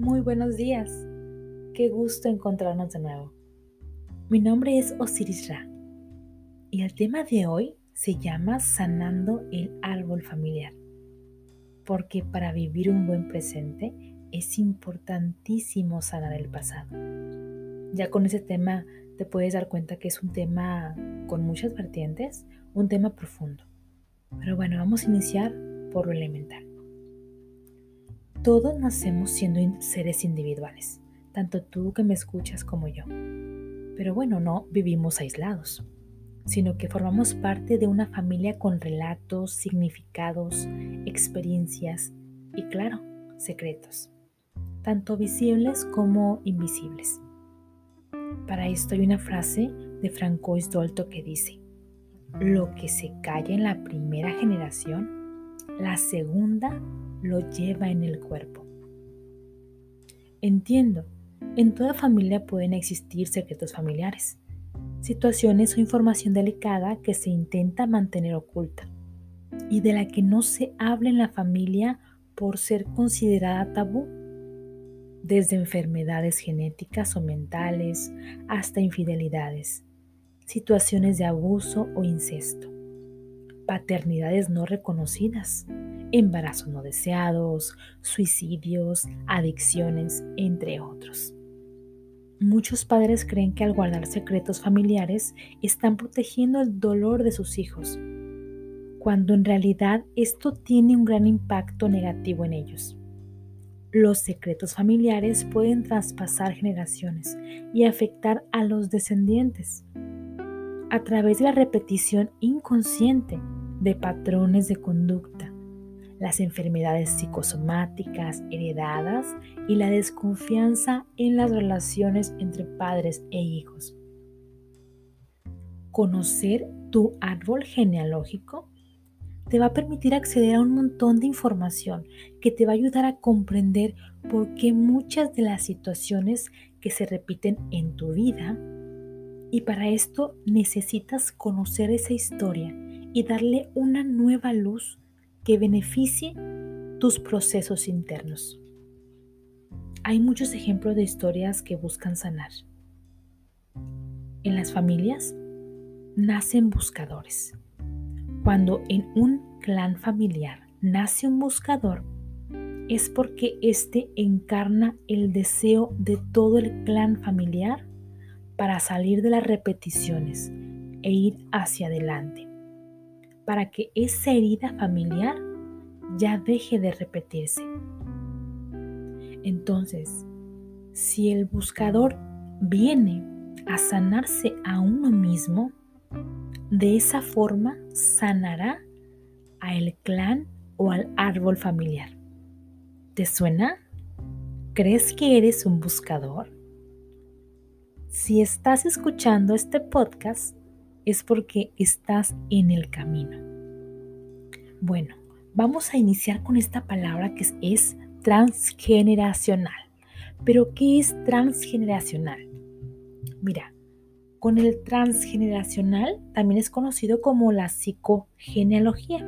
Muy buenos días. Qué gusto encontrarnos de nuevo. Mi nombre es Osiris Ra y el tema de hoy se llama Sanando el árbol familiar. Porque para vivir un buen presente es importantísimo sanar el pasado. Ya con ese tema te puedes dar cuenta que es un tema con muchas vertientes, un tema profundo. Pero bueno, vamos a iniciar por lo elemental. Todos nacemos siendo seres individuales, tanto tú que me escuchas como yo. Pero bueno, no vivimos aislados, sino que formamos parte de una familia con relatos, significados, experiencias y claro, secretos, tanto visibles como invisibles. Para esto hay una frase de Francois Dolto que dice, lo que se calla en la primera generación la segunda lo lleva en el cuerpo. Entiendo, en toda familia pueden existir secretos familiares, situaciones o información delicada que se intenta mantener oculta y de la que no se habla en la familia por ser considerada tabú, desde enfermedades genéticas o mentales hasta infidelidades, situaciones de abuso o incesto paternidades no reconocidas, embarazos no deseados, suicidios, adicciones, entre otros. Muchos padres creen que al guardar secretos familiares están protegiendo el dolor de sus hijos, cuando en realidad esto tiene un gran impacto negativo en ellos. Los secretos familiares pueden traspasar generaciones y afectar a los descendientes a través de la repetición inconsciente de patrones de conducta, las enfermedades psicosomáticas heredadas y la desconfianza en las relaciones entre padres e hijos. Conocer tu árbol genealógico te va a permitir acceder a un montón de información que te va a ayudar a comprender por qué muchas de las situaciones que se repiten en tu vida y para esto necesitas conocer esa historia y darle una nueva luz que beneficie tus procesos internos. Hay muchos ejemplos de historias que buscan sanar. En las familias nacen buscadores. Cuando en un clan familiar nace un buscador, es porque éste encarna el deseo de todo el clan familiar para salir de las repeticiones e ir hacia adelante para que esa herida familiar ya deje de repetirse. Entonces, si el buscador viene a sanarse a uno mismo, de esa forma sanará a el clan o al árbol familiar. ¿Te suena? ¿Crees que eres un buscador? Si estás escuchando este podcast, es porque estás en el camino. Bueno, vamos a iniciar con esta palabra que es, transgeneracional. Pero, ¿qué es transgeneracional? Mira, con el transgeneracional también es conocido como la psicogenealogía,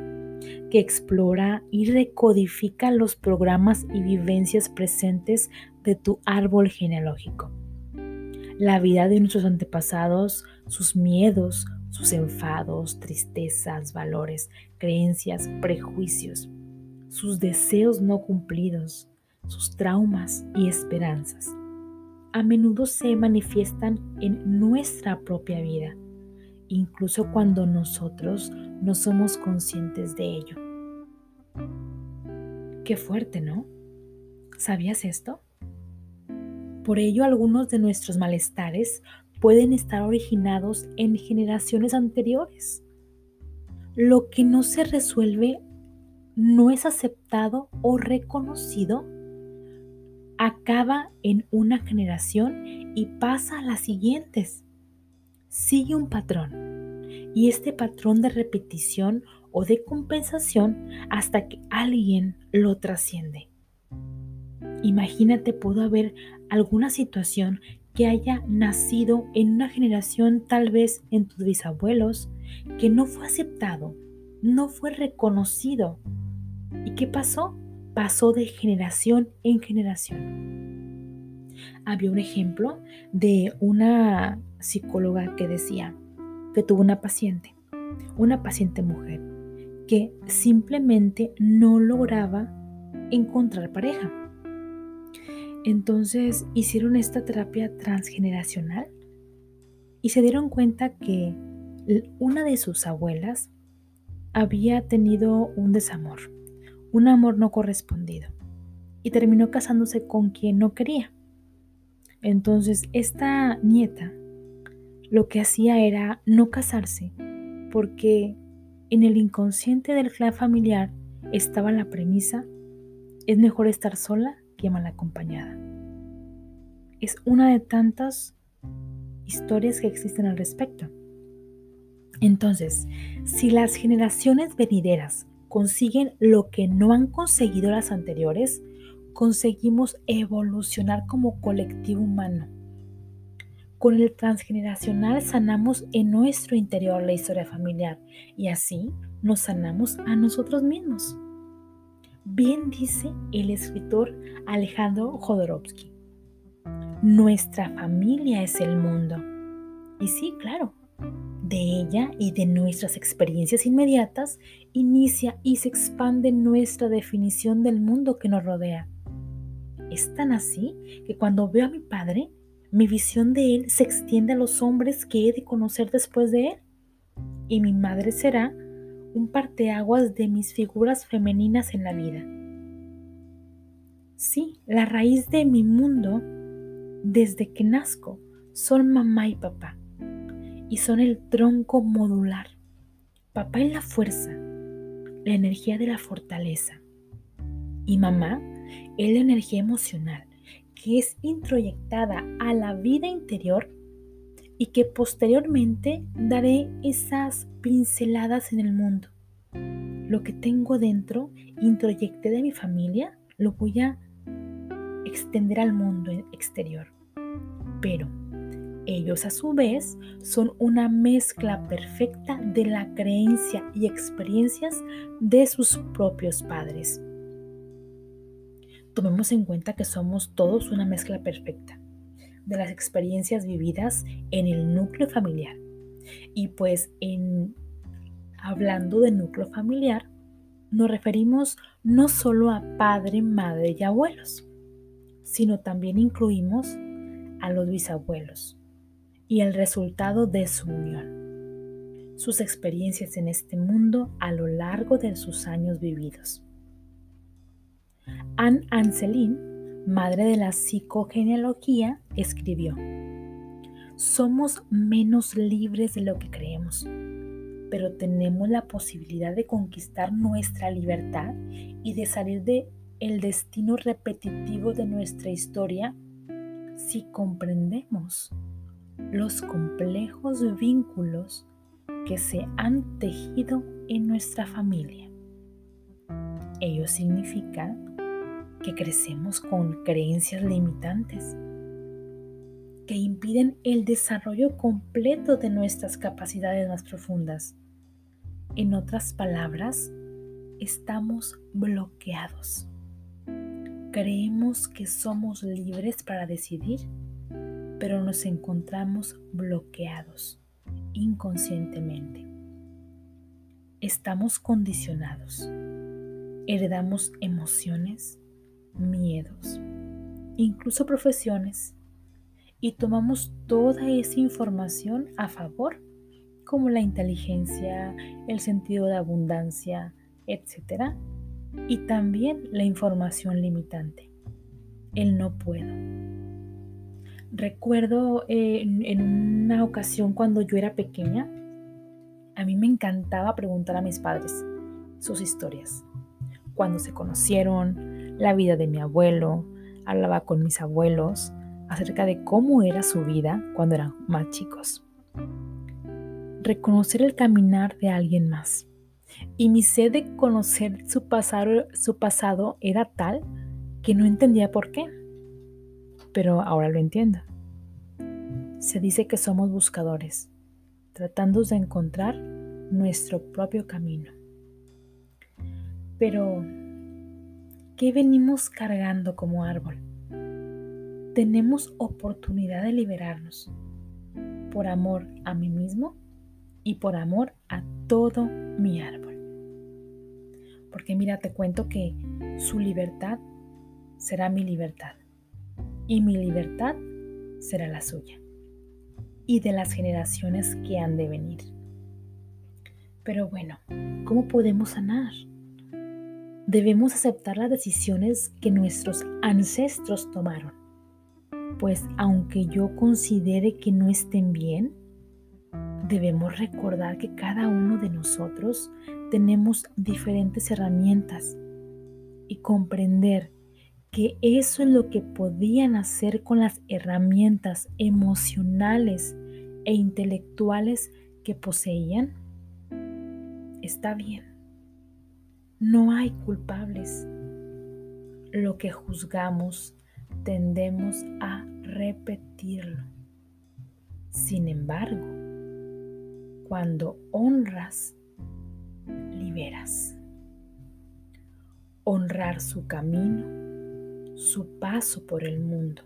que explora y recodifica los programas y vivencias presentes de tu árbol genealógico la vida de nuestros antepasados, sus miedos, sus enfados, tristezas, valores, creencias, prejuicios, sus deseos no cumplidos, sus traumas y esperanzas. A menudo se manifiestan en nuestra propia vida, incluso cuando nosotros no somos conscientes de ello. Qué fuerte, ¿no? ¿Sabías esto? Por ello, algunos de nuestros malestares pueden estar originados en generaciones anteriores. Lo que no se resuelve no es aceptado o reconocido, acaba en una generación y pasa a las siguientes. Sigue un patrón y este patrón de repetición o de compensación hasta que alguien lo trasciende. Imagínate, pudo haber alguna situación que haya nacido en una generación, tal vez en tus bisabuelos, que no fue aceptado, no fue reconocido. ¿Y qué pasó? Pasó de generación en generación. había un ejemplo de una psicóloga que decía que tuvo una paciente, una paciente mujer, que simplemente no lograba encontrar pareja. Entonces hicieron esta terapia transgeneracional y se dieron cuenta que una de sus abuelas había tenido un desamor, un amor no correspondido y terminó casándose con quien no quería. Entonces esta nieta lo que hacía era no casarse porque en el inconsciente del clan familiar estaba la premisa es mejor estar sola mal acompañada. Es una de tantas historias que existen al respecto. Entonces, si las generaciones venideras consiguen lo que no han conseguido las anteriores, conseguimos evolucionar como colectivo humano. Con el transgeneracional sanamos en nuestro interior la historia familiar y así nos sanamos a nosotros mismos. Bien dice el escritor Alejandro Jodorowsky. Nuestra familia es el mundo. Y sí, claro, de ella y de nuestras experiencias inmediatas inicia y se expande nuestra definición del mundo que nos rodea. Es tan así que cuando veo a mi padre, mi visión de él se extiende a los hombres que he de conocer después de él. Y mi madre será un parteaguas de mis figuras femeninas en la vida. Sí, la raíz de mi mundo desde que nazco son mamá y papá y son el tronco modular. Papá es la fuerza, la energía de la fortaleza y mamá es la energía emocional que es introyectada a la vida interior y que posteriormente daré esas pinceladas en el mundo. Lo que tengo dentro, introyecté de mi familia, lo voy a extender al mundo exterior. Pero ellos a su vez son una mezcla perfecta de la creencia y experiencias de sus propios padres. Tomemos en cuenta que somos todos una mezcla perfecta de las experiencias vividas en el núcleo familiar. Y pues en hablando de núcleo familiar, nos referimos no solo a padre, madre y abuelos, sino también incluimos a los bisabuelos y el resultado de su unión, sus experiencias en este mundo a lo largo de sus años vividos. Anne Anselin, madre de la psicogenealogía, escribió, Somos menos libres de lo que creemos, pero tenemos la posibilidad de conquistar nuestra libertad y de salir de el destino repetitivo de nuestra historia si comprendemos los complejos vínculos que se han tejido en nuestra familia. Ello significa que crecemos con creencias limitantes que impiden el desarrollo completo de nuestras capacidades más profundas. En otras palabras, estamos bloqueados. Creemos que somos libres para decidir, pero nos encontramos bloqueados inconscientemente. Estamos condicionados. Heredamos emociones, miedos, incluso profesiones, y tomamos toda esa información a favor, como la inteligencia, el sentido de abundancia, etc y también la información limitante, el no puedo. Recuerdo eh, en, una ocasión cuando yo era pequeña, a mí me encantaba preguntar a mis padres sus historias, cuando se conocieron, la vida de mi abuelo, hablaba con mis abuelos acerca de cómo era su vida cuando eran más chicos. Reconocer el caminar de alguien más y mi sed de conocer su pasado, era tal que no entendía por qué. Pero ahora lo entiendo. Se dice que somos buscadores, tratando de encontrar nuestro propio camino. Pero, ¿qué venimos cargando como árbol? Tenemos oportunidad de liberarnos por amor a mí mismo y por amor a todo mi árbol. Porque mira, te cuento que su libertad será mi libertad y mi libertad será la suya y de las generaciones que han de venir. Pero bueno, ¿cómo podemos sanar? Debemos aceptar las decisiones que nuestros ancestros tomaron, pues aunque yo considere que no estén bien, debemos recordar que cada uno de nosotros tenemos diferentes herramientas y comprender que eso es lo que podían hacer con las herramientas emocionales e intelectuales que poseían, está bien. No hay culpables. Lo que juzgamos tendemos a repetirlo. Sin embargo, cuando honras, liberas. Honrar su camino su paso por el mundo.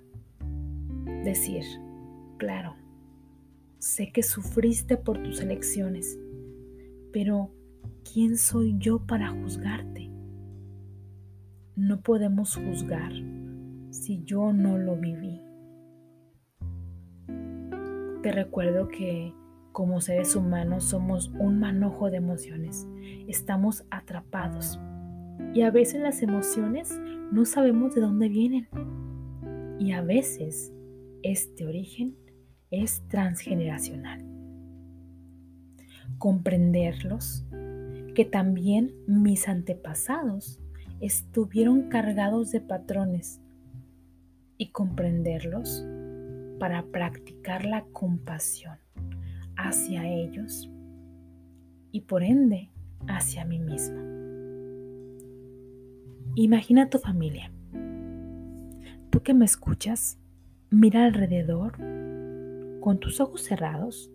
Decir, claro, sé que sufriste por tus elecciones, pero ¿quién soy yo para juzgarte? No podemos juzgar si yo no lo viví. Te recuerdo que como seres humanos somos un manojo de emociones. Estamos atrapados. Y a veces las emociones no sabemos de dónde vienen. Y a veces este origen es transgeneracional. Comprenderlos, que también mis antepasados estuvieron cargados de patrones y comprenderlos para practicar la compasión hacia ellos y por ende hacia mí mismo. Imagina tu familia. Tú que me escuchas, mira alrededor con tus ojos cerrados,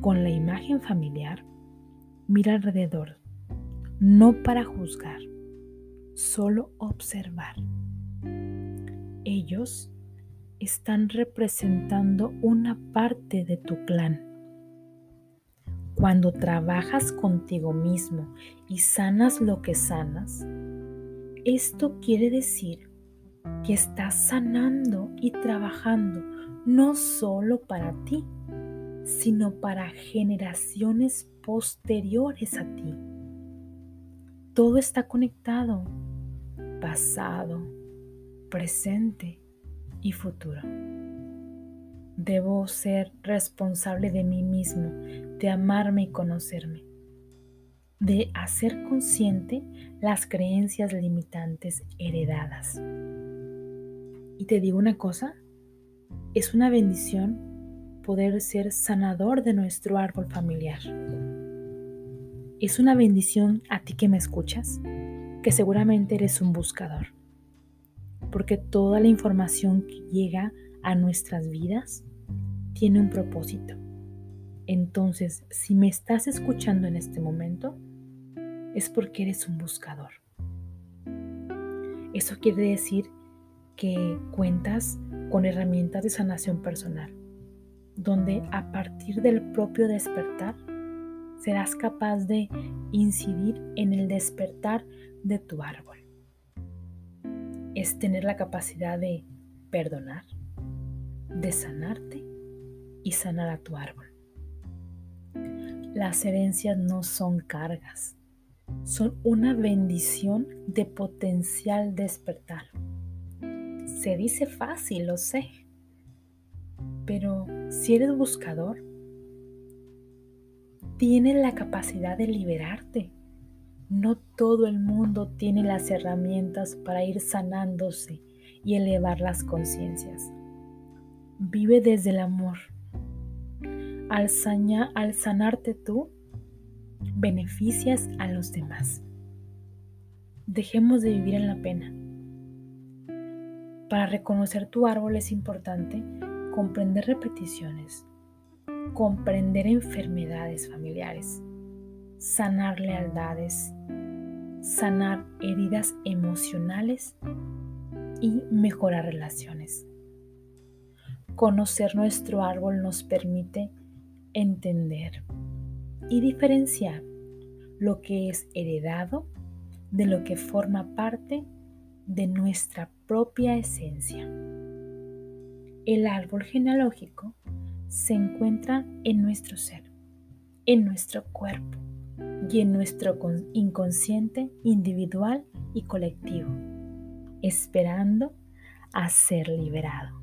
con la imagen familiar, mira alrededor, no para juzgar, solo observar. Ellos están representando una parte de tu clan cuando trabajas contigo mismo y sanas lo que sanas, esto quiere decir que estás sanando y trabajando no solo para ti, sino para generaciones posteriores a ti. Todo está conectado, pasado, presente y futuro. Debo ser responsable de mí mismo, de amarme y conocerme, de hacer consciente las creencias limitantes heredadas. Y te digo una cosa, es una bendición poder ser sanador de nuestro árbol familiar. Es una bendición a ti que me escuchas, que seguramente eres un buscador, porque toda la información que llega a nuestras vidas tiene un propósito. Entonces, si me estás escuchando en este momento, es porque eres un buscador. Eso quiere decir que cuentas con herramientas de sanación personal, donde a partir del propio despertar serás capaz de incidir en el despertar de tu árbol. Es tener la capacidad de perdonar, de sanarte y sanar a tu árbol. Las herencias no son cargas, son una bendición de potencial despertar. Se dice fácil, lo sé, pero si eres buscador, tienes la capacidad de liberarte. No todo el mundo tiene las herramientas para ir sanándose y elevar las conciencias. Vive desde el amor al, sanarte tú, beneficias a los demás. Dejemos de vivir en la pena. Para reconocer tu árbol es importante comprender repeticiones, comprender enfermedades familiares, sanar lealdades, sanar heridas emocionales y mejorar relaciones. Conocer nuestro árbol nos permite entender y diferenciar lo que es heredado de lo que forma parte de nuestra propia esencia. El árbol genealógico se encuentra en nuestro ser, en nuestro cuerpo y en nuestro inconsciente individual y colectivo, esperando a ser liberado.